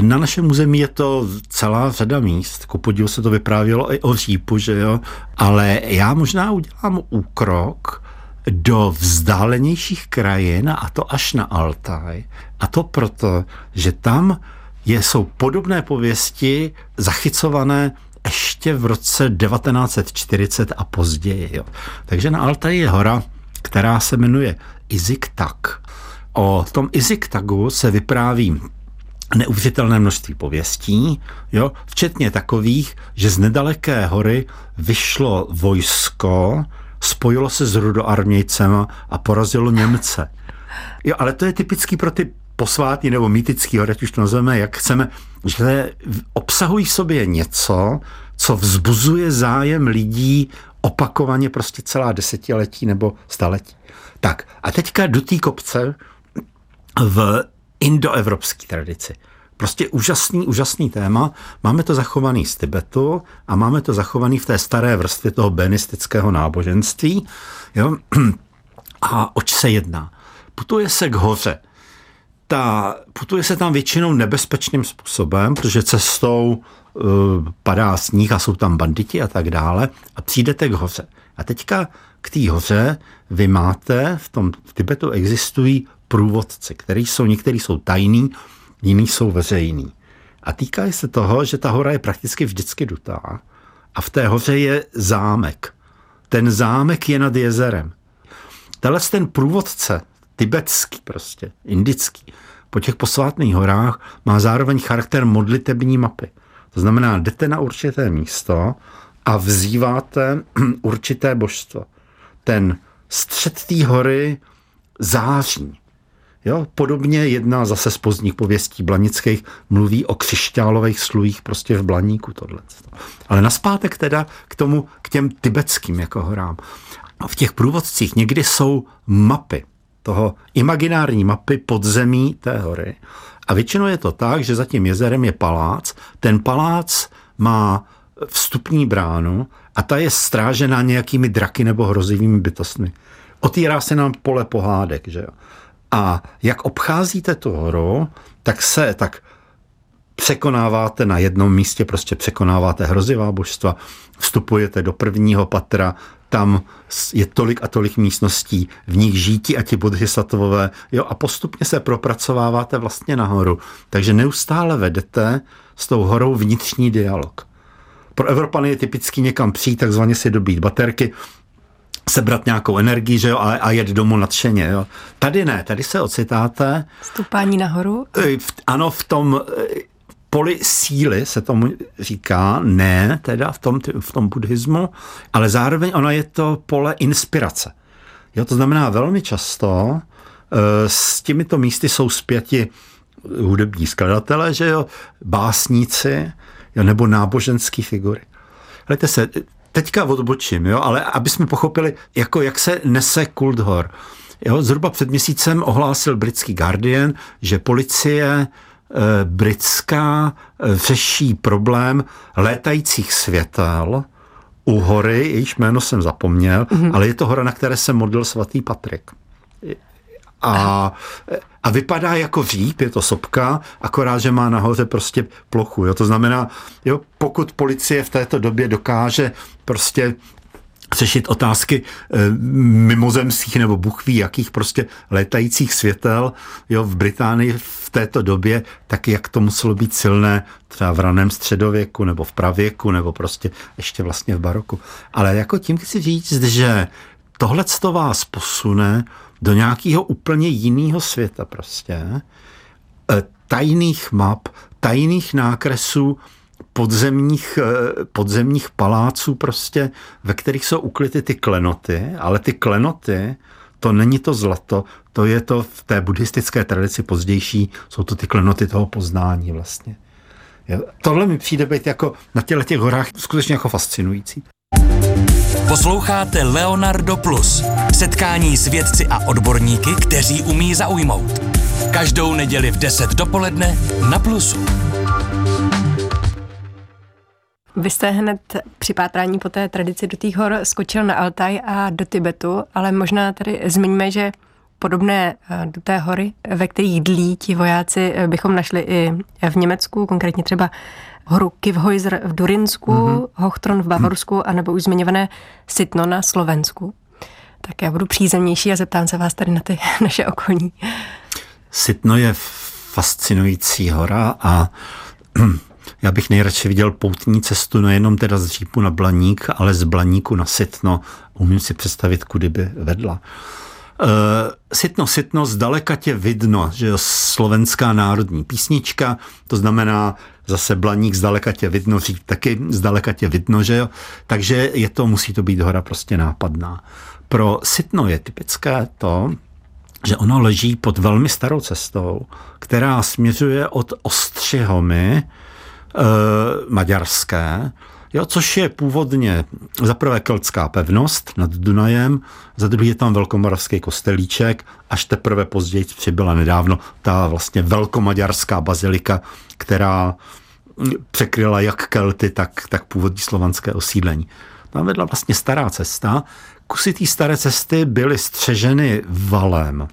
Na našem území je to celá řada míst. Ku se to vyprávělo i o Řípu, že jo? Ale já možná udělám úkrok do vzdálenějších krajin a to až na Altaj. A to proto, že tam je, jsou podobné pověsti zachycované ještě v roce 1940 a později. Jo. Takže na Altaji je hora, která se jmenuje Iziktak. O tom Iziktagu se vypráví neuvěřitelné množství pověstí, jo, včetně takových, že z nedaleké hory vyšlo vojsko, spojilo se s rudoarmějcem a porazilo Němce. Jo, ale to je typický pro ty posvátný nebo mýtický ať už to nazveme, jak chceme, že obsahují v sobě něco, co vzbuzuje zájem lidí opakovaně prostě celá desetiletí nebo staletí. Tak a teďka dutý kopce v indoevropské tradici. Prostě úžasný, úžasný téma. Máme to zachovaný z Tibetu a máme to zachovaný v té staré vrstvě toho benistického náboženství. Jo? A oč se jedná? Putuje se k hoře. Ta, putuje se tam většinou nebezpečným způsobem, protože cestou uh, padá sníh a jsou tam banditi a tak dále a přijdete k hoře. A teďka k té hoře vy máte, v tom v Tibetu existují průvodci, který jsou, některý jsou tajný, jiný jsou veřejný. A týká se toho, že ta hora je prakticky vždycky dutá a v té hoře je zámek. Ten zámek je nad jezerem. Tenhle ten průvodce, tibetský prostě, indický, po těch posvátných horách má zároveň charakter modlitební mapy. To znamená, jdete na určité místo a vzýváte určité božstvo. Ten střed té hory září. Jo, podobně jedna zase z pozdních pověstí blanických mluví o křišťálových slujích prostě v Blaníku tohle. Ale naspátek teda k tomu, k těm tibetským jako horám. A v těch průvodcích někdy jsou mapy toho imaginární mapy podzemí té hory. A většinou je to tak, že za tím jezerem je palác. Ten palác má vstupní bránu a ta je strážená nějakými draky nebo hrozivými bytostmi. Otírá se nám pole pohádek, že jo. A jak obcházíte tu horu, tak se, tak překonáváte na jednom místě, prostě překonáváte hrozivá božstva, vstupujete do prvního patra, tam je tolik a tolik místností, v nich žítí a ti bodhisattvové, jo, a postupně se propracováváte vlastně nahoru. Takže neustále vedete s tou horou vnitřní dialog. Pro Evropany je typický někam přijít, takzvaně si dobít baterky, sebrat nějakou energii že jo, a, a jet domů nadšeně. Jo. Tady ne, tady se ocitáte. Stupání nahoru? V, ano, v tom poli síly se tomu říká, ne teda v tom, v tom buddhismu, ale zároveň ona je to pole inspirace. Jo, to znamená velmi často e, s těmito místy jsou zpěti hudební skladatelé, že jo, básníci, jo, nebo náboženské figury. Hlejte se, teďka odbočím, jo, ale aby jsme pochopili, jako jak se nese kult hor. Jo, zhruba před měsícem ohlásil britský Guardian, že policie Eh, britská eh, řeší problém létajících světel u hory, jejíž jméno jsem zapomněl, mm-hmm. ale je to hora, na které se modlil svatý Patrik. A, a vypadá jako říp, je to sopka, akorát, že má nahoře prostě plochu. Jo? To znamená, jo, pokud policie v této době dokáže prostě řešit otázky e, mimozemských nebo buchví, jakých prostě létajících světel jo, v Británii v této době, tak jak to muselo být silné třeba v raném středověku nebo v pravěku nebo prostě ještě vlastně v baroku. Ale jako tím chci říct, že tohle to vás posune do nějakého úplně jiného světa prostě. E, tajných map, tajných nákresů, podzemních, eh, podzemních paláců prostě, ve kterých jsou ukryty ty klenoty, ale ty klenoty, to není to zlato, to je to v té buddhistické tradici pozdější, jsou to ty klenoty toho poznání vlastně. Tohle mi přijde být jako na těle těch horách skutečně jako fascinující. Posloucháte Leonardo Plus. Setkání s vědci a odborníky, kteří umí zaujmout. Každou neděli v 10 dopoledne na Plusu. Vy jste hned při pátrání po té tradici do těch hor skočil na Altaj a do Tibetu, ale možná tady zmiňme, že podobné eh, do té hory, ve kterých dlí ti vojáci, eh, bychom našli i v Německu, konkrétně třeba horu Kivhojzer v Durinsku, mm-hmm. Hochtron v Bavorsku a nebo už zmiňované Sitno na Slovensku. Tak já budu přízemnější a zeptám se vás tady na ty naše okolí. Sitno je fascinující hora a Já bych nejradši viděl poutní cestu nejenom teda z Řípu na Blaník, ale z Blaníku na Sitno. Umím si představit, kudy by vedla. Uh, sitno, sitno, zdaleka tě vidno, že slovenská národní písnička, to znamená zase Blaník, zdaleka tě vidno, řík taky zdaleka tě vidno, že jo, takže je to, musí to být hora prostě nápadná. Pro sitno je typické to, že ono leží pod velmi starou cestou, která směřuje od Ostřihomy, Eh, maďarské, jo, což je původně za prvé keltská pevnost nad Dunajem, za druhé je tam velkomoravský kostelíček, až teprve později přibyla nedávno ta vlastně velkomaďarská bazilika, která překryla jak Kelty, tak, tak původní slovanské osídlení. Tam vedla vlastně stará cesta. Kusy té staré cesty byly střeženy valem.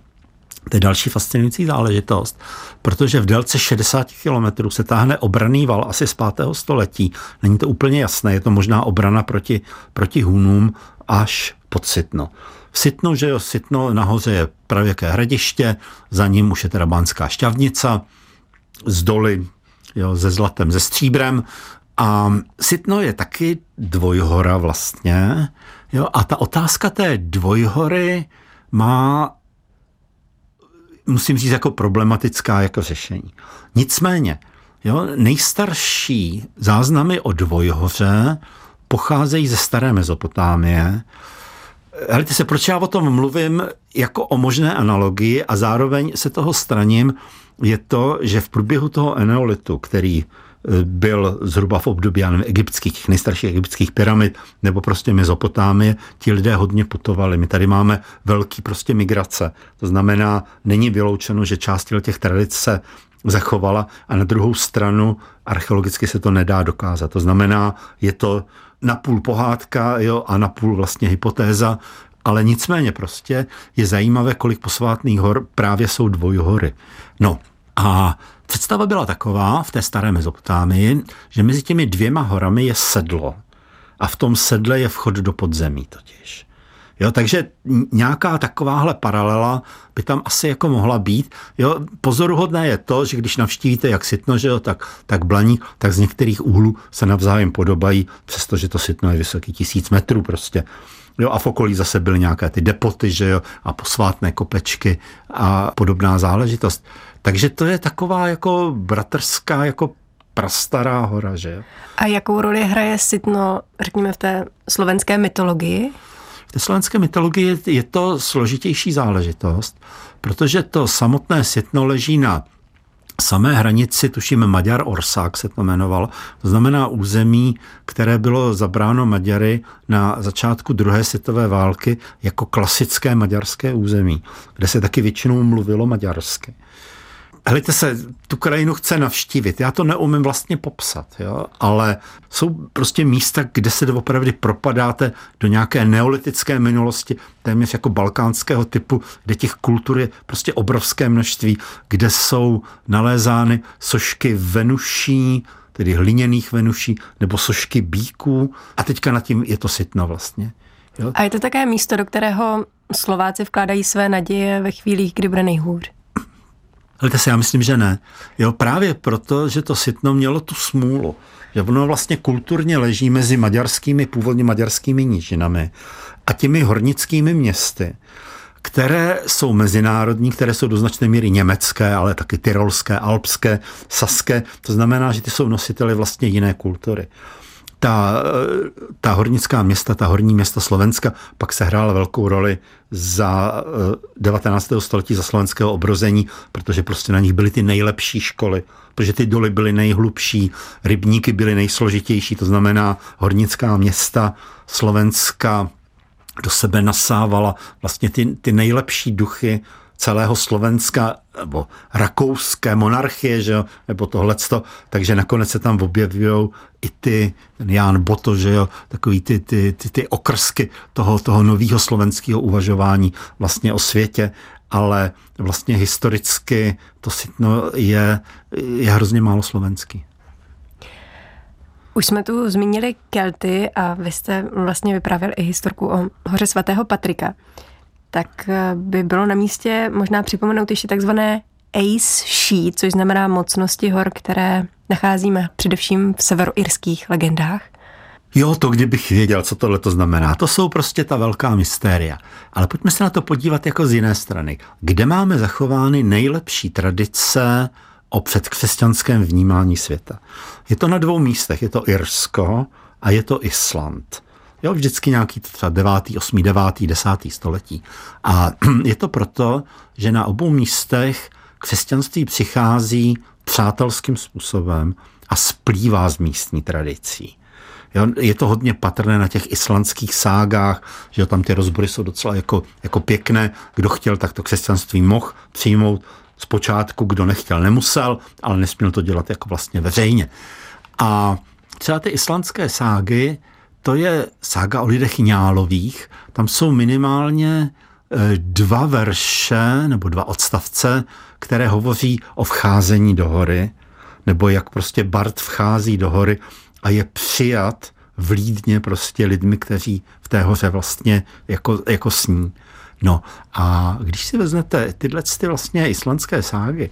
To je další fascinující záležitost, protože v délce 60 kilometrů se táhne obraný val asi z 5. století. Není to úplně jasné, je to možná obrana proti, proti Hunům až pod Sitno. V Sitno, že jo, Sitno nahoře je pravěké hradiště, za ním už je teda Bánská šťavnica, z doly jo, se zlatem, se stříbrem. A Sitno je taky dvojhora vlastně. Jo, a ta otázka té dvojhory má musím říct, jako problematická jako řešení. Nicméně, jo, nejstarší záznamy o dvojhoře pocházejí ze staré Mezopotámie. Helejte se, proč já o tom mluvím jako o možné analogii a zároveň se toho straním, je to, že v průběhu toho eneolitu, který byl zhruba v období já nevím, egyptských, nejstarších egyptských pyramid, nebo prostě Mezopotámie, ti lidé hodně putovali. My tady máme velký prostě migrace. To znamená, není vyloučeno, že část těch tradic se zachovala a na druhou stranu archeologicky se to nedá dokázat. To znamená, je to napůl pohádka jo, a napůl vlastně hypotéza, ale nicméně prostě je zajímavé, kolik posvátných hor právě jsou dvojhory. No, A představa byla taková v té staré Mezopotámii, že mezi těmi dvěma horami je sedlo. A v tom sedle je vchod do podzemí totiž. Jo, takže nějaká takováhle paralela by tam asi jako mohla být. Jo, pozoruhodné je to, že když navštívíte jak Sitno, že jo, tak, tak Blaník, tak z některých úhlů se navzájem podobají, přestože to Sitno je vysoký tisíc metrů prostě. Jo, a v okolí zase byly nějaké ty depoty, že jo, a posvátné kopečky a podobná záležitost. Takže to je taková jako bratrská, jako prastará hora, že. A jakou roli hraje Sitno, řekněme, v té slovenské mytologii? V té slovenské mytologii je to složitější záležitost, protože to samotné Sitno leží na samé hranici, tuším Maďar Orsák se to jmenovalo, to znamená území, které bylo zabráno Maďary na začátku druhé světové války jako klasické maďarské území, kde se taky většinou mluvilo maďarsky. Helejte se, tu krajinu chce navštívit. Já to neumím vlastně popsat, jo? ale jsou prostě místa, kde se opravdu propadáte do nějaké neolitické minulosti, téměř jako balkánského typu, kde těch kultur je prostě obrovské množství, kde jsou nalézány sošky venuší, tedy hliněných venuší, nebo sošky bíků. A teďka nad tím je to sitno vlastně. Jo? A je to také místo, do kterého Slováci vkládají své naděje ve chvílích, kdy bude nejhůř. Ale se já myslím, že ne. Jo, právě proto, že to sitno mělo tu smůlu, že ono vlastně kulturně leží mezi maďarskými, původně maďarskými nížinami a těmi hornickými městy, které jsou mezinárodní, které jsou do značné míry německé, ale taky tyrolské, alpské, saské. To znamená, že ty jsou nositeli vlastně jiné kultury ta, ta hornická města, ta horní města Slovenska pak se hrála velkou roli za 19. Eh, století za slovenského obrození, protože prostě na nich byly ty nejlepší školy, protože ty doly byly nejhlubší, rybníky byly nejsložitější, to znamená hornická města Slovenska do sebe nasávala vlastně ty, ty nejlepší duchy celého Slovenska nebo rakouské monarchie, že jo, nebo tohleto, takže nakonec se tam objevují i ty, ten Jan Boto, že jo, takový ty, ty, ty, ty okrsky toho, toho nového slovenského uvažování vlastně o světě, ale vlastně historicky to sitno je, je hrozně málo slovenský. Už jsme tu zmínili Kelty a vy jste vlastně vyprávěl i historku o hoře svatého Patrika tak eh, by bylo na místě možná připomenout ještě takzvané Ace Sheet, což znamená mocnosti hor, které nacházíme především v severoirských legendách. Jo, to kdybych věděl, co tohle to znamená. To jsou prostě ta velká mystéria. Ale pojďme se na to podívat jako z jiné strany. Kde máme zachovány nejlepší tradice o předkřesťanském vnímání světa? Je to na dvou místech. Je to Irsko a je to Island. Jo, vždycky nějaký třeba 9., 8., 9., 10. století. A je to proto, že na obou místech křesťanství přichází přátelským způsobem a splývá s místní tradicí. Jo, je to hodně patrné na těch islandských ságách, že tam ty rozbory jsou docela jako, jako pěkné. Kdo chtěl, tak to křesťanství mohl přijmout. Zpočátku, kdo nechtěl, nemusel, ale nesměl to dělat jako vlastně veřejně. A třeba ty islandské ságy to je sága o lidech Ňálových. Tam jsou minimálně e, dva verše nebo dva odstavce, které hovoří o vcházení do hory, nebo jak prostě Bart vchází do hory a je přijat vlídně prostě lidmi, kteří v té hoře vlastně jako, jako sní. No a když si vezmete tyhle ty vlastně islandské ságy,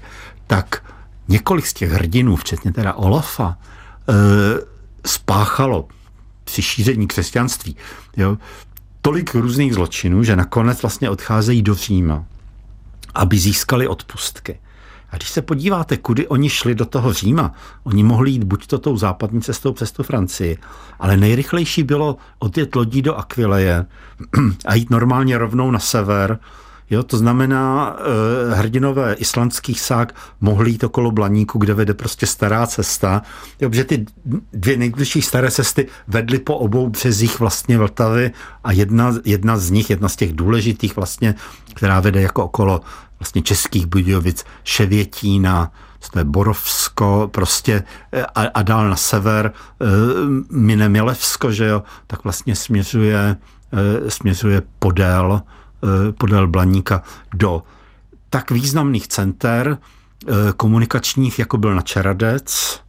tak několik z těch hrdinů, včetně teda Olafa, e, spáchalo při šíření křesťanství. Jo? Tolik různých zločinů, že nakonec vlastně odcházejí do Říma, aby získali odpustky. A když se podíváte, kudy oni šli do toho Říma, oni mohli jít buď to tou západní cestou přes tu Francii, ale nejrychlejší bylo odjet lodí do Aquileje a jít normálně rovnou na sever, Jo, to znamená, eh, hrdinové islandských sák mohli jít okolo Blaníku, kde vede prostě stará cesta. Jo, protože ty dvě nejbližší staré cesty vedly po obou březích vlastně Vltavy a jedna, jedna z nich, jedna z těch důležitých vlastně, která vede jako okolo vlastně českých Budějovic, Ševětína, to je Borovsko, prostě eh, a, a dál na sever, e, mine Milevsko, že jo, tak vlastně směřuje, e, směřuje podél podél Blaníka do tak významných center, komunikačních, jako byl na Čaradec,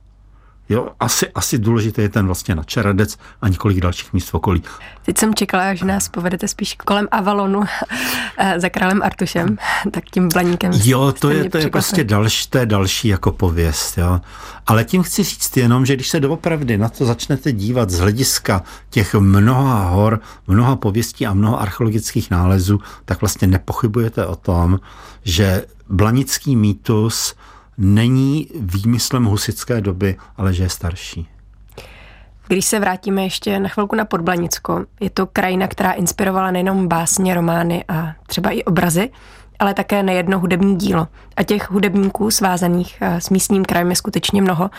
Jo, asi, asi důležité je ten vlastně na Čaradec a několik dalších míst v okolí. Teď jsem čekala, že nás povedete spíš kolem Avalonu eh, za králem Artušem, tak tím blaníkem. Jo, to je, to je prostě další, to je další jako pověst. Jo. Ale tím chci říct jenom, že když se doopravdy na to začnete dívat z hlediska těch mnoha hor, mnoha pověstí a mnoha archeologických nálezů, tak vlastně nepochybujete o tom, že blanický mýtus není výmyslem husické doby, ale že je starší. Když se vrátíme ještě na chvilku na Podblanicko, je to krajina, která inspirovala nejenom básně, romány a třeba i obrazy, ale také nejedno hudební dílo. A těch hudebníků svázaných eh, s místním krajem je skutečně mnoho.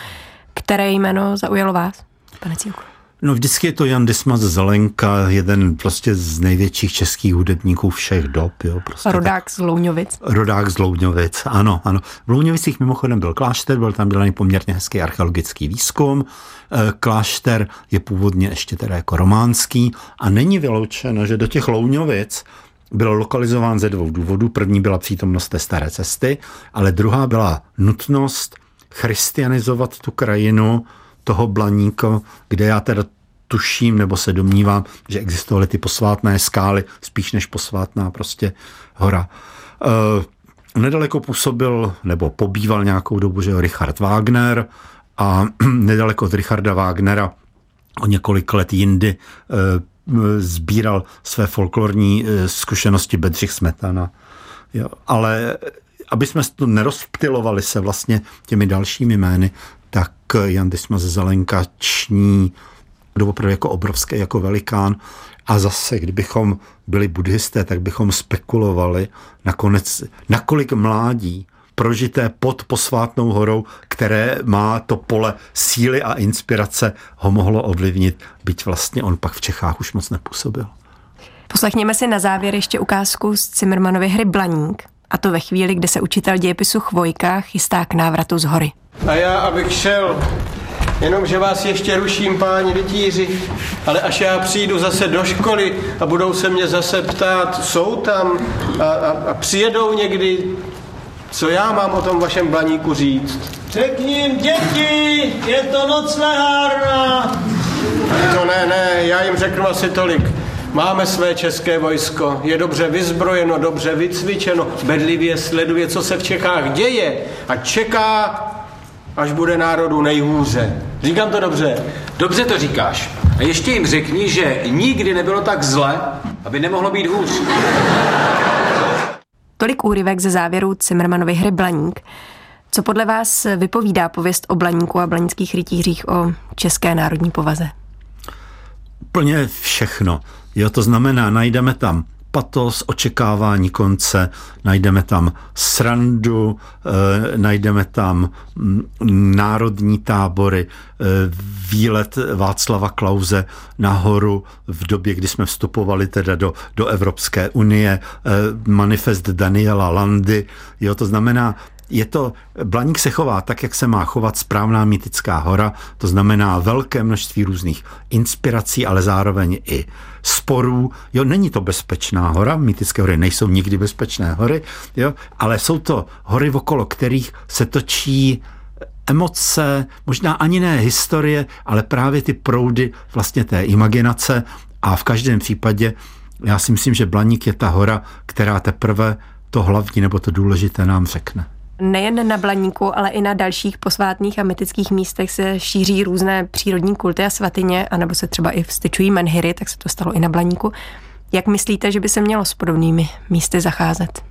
Které jméno zaujalo vás, pane Cílku? No vždycky je to Jan Dismas Zelenka, jeden prostě z největších českých hudebníků všech dob. Jo, prostě rodák z Louňovic. Rodák z Louňovic, ano, ano. V Louňovicích mimochodem byl klášter, byl tam dělaný poměrně hezký archeologický výzkum. E, klášter je původně ještě teda jako románský a není vyloučeno, že do těch Louňovic byl lokalizován ze dvou důvodů. První byla přítomnost té staré cesty, ale druhá byla nutnost christianizovat tu krajinu, toho Blaníka, kde já teda tuším nebo se domnívám, že existovaly ty posvátné skály spíš než posvátná prostě hora. E, nedaleko působil nebo pobýval nějakou dobu, že Richard Wagner a nedaleko od Richarda Wagnera o několik let jindy e, sbíral své folklorní e, zkušenosti Bedřich Smetana. Jo, ale aby jsme to nerozptilovali se vlastně těmi dalšími jmény, tak Jan Dismas Zelenka ční doopravdy jako obrovský, jako velikán. A zase, kdybychom byli buddhisté, tak bychom spekulovali nakonec, nakolik mládí prožité pod posvátnou horou, které má to pole síly a inspirace, ho mohlo ovlivnit, byť vlastně on pak v Čechách už moc nepůsobil. Poslechněme si na závěr ještě ukázku z Cimrmanovy hry Blaník. A to ve chvíli, kdy se učitel dějepisu Chvojka chystá k návratu z hory. A já, abych šel, jenomže vás ještě ruším, páni rytíři, ale až já přijdu zase do školy a budou se mě zase ptát, jsou tam a, a, a přijedou někdy, co já mám o tom vašem blaníku říct? Řekni jim, děti, je to noclehárna. To ne, ne, já jim řeknu asi tolik. Máme své české vojsko, je dobře vyzbrojeno, dobře vycvičeno, bedlivě sleduje, co se v Čechách děje a čeká, až bude národu nejhůře. Říkám to dobře? Dobře to říkáš. A ještě jim řekni, že nikdy nebylo tak zle, aby nemohlo být hůř. Tolik úryvek ze závěru Cimrmanovy hry Blaník. Co podle vás vypovídá pověst o Blaníku a blanických rytířích o české národní povaze? Úplně všechno. Jo, to znamená, najdeme tam patos, očekávání konce, najdeme tam srandu, e, najdeme tam mm, národní tábory, e, výlet Václava Klauze nahoru v době, kdy jsme vstupovali teda do, do Evropské unie, e, manifest Daniela Landy, jo, to znamená, je to, Blaník se chová tak, jak se má chovat správná mýtická hora, to znamená velké množství různých inspirací, ale zároveň i sporů. Jo, není to bezpečná hora, mýtické hory nejsou nikdy bezpečné hory, jo, ale jsou to hory, okolo kterých se točí emoce, možná ani ne historie, ale právě ty proudy vlastně té imaginace a v každém případě já si myslím, že Blaník je ta hora, která teprve to hlavní nebo to důležité nám řekne. Nejen na Blaníku, ale i na dalších posvátných a mytických místech se šíří různé přírodní kulty a svatyně, anebo se třeba i vstyčují menhiry, tak se to stalo i na Blaníku. Jak myslíte, že by se mělo s podobnými místy zacházet?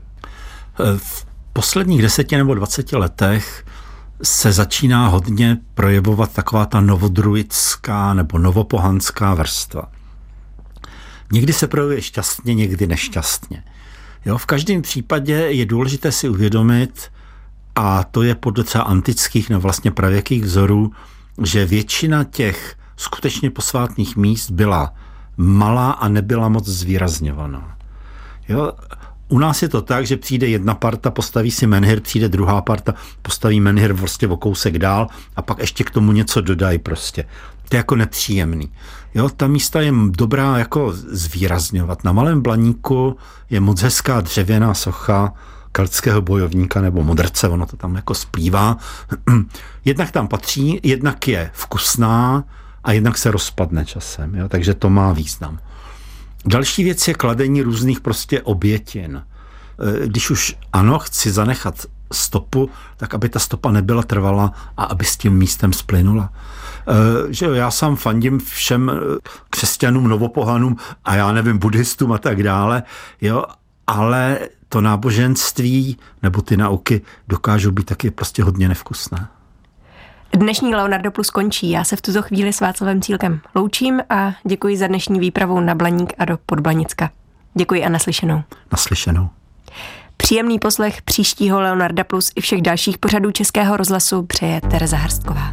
V posledních deseti nebo dvaceti letech se začíná hodně projevovat taková ta novodruická nebo novopohanská vrstva. Někdy se projevuje šťastně, někdy nešťastně. Jo, v každém případě je důležité si uvědomit, a to je podle třeba antických, no vlastně pravěkých vzorů, že většina těch skutečně posvátných míst byla malá a nebyla moc zvýrazňovaná. Jo? U nás je to tak, že přijde jedna parta, postaví si menhir, přijde druhá parta, postaví menhir prostě o kousek dál a pak ještě k tomu něco dodají prostě. To je jako nepříjemný. Jo, ta místa je dobrá jako zvýrazňovat. Na Malém Blaníku je moc hezká dřevěná socha keltského bojovníka nebo modrce, ono to tam jako splývá. jednak tam patří, jednak je vkusná a jednak se rozpadne časem, jo? takže to má význam. Další věc je kladení různých prostě obětin. E, když už ano, chci zanechat stopu, tak aby ta stopa nebyla trvala a aby s tím místem splynula. E, že jo, já sám fandím všem e, křesťanům, novopohanům a já nevím, buddhistům a tak dále, jo, ale to náboženství nebo ty nauky dokážou být taky prostě hodně nevkusné. Dnešní Leonardo Plus končí. Já se v tuto chvíli s Václavem Cílkem loučím a děkuji za dnešní výpravu na Blaník a do Podblanicka. Děkuji a naslyšenou. Naslyšenou. Příjemný poslech příštího Leonarda Plus i všech dalších pořadů Českého rozhlasu přeje Tereza Hrstková.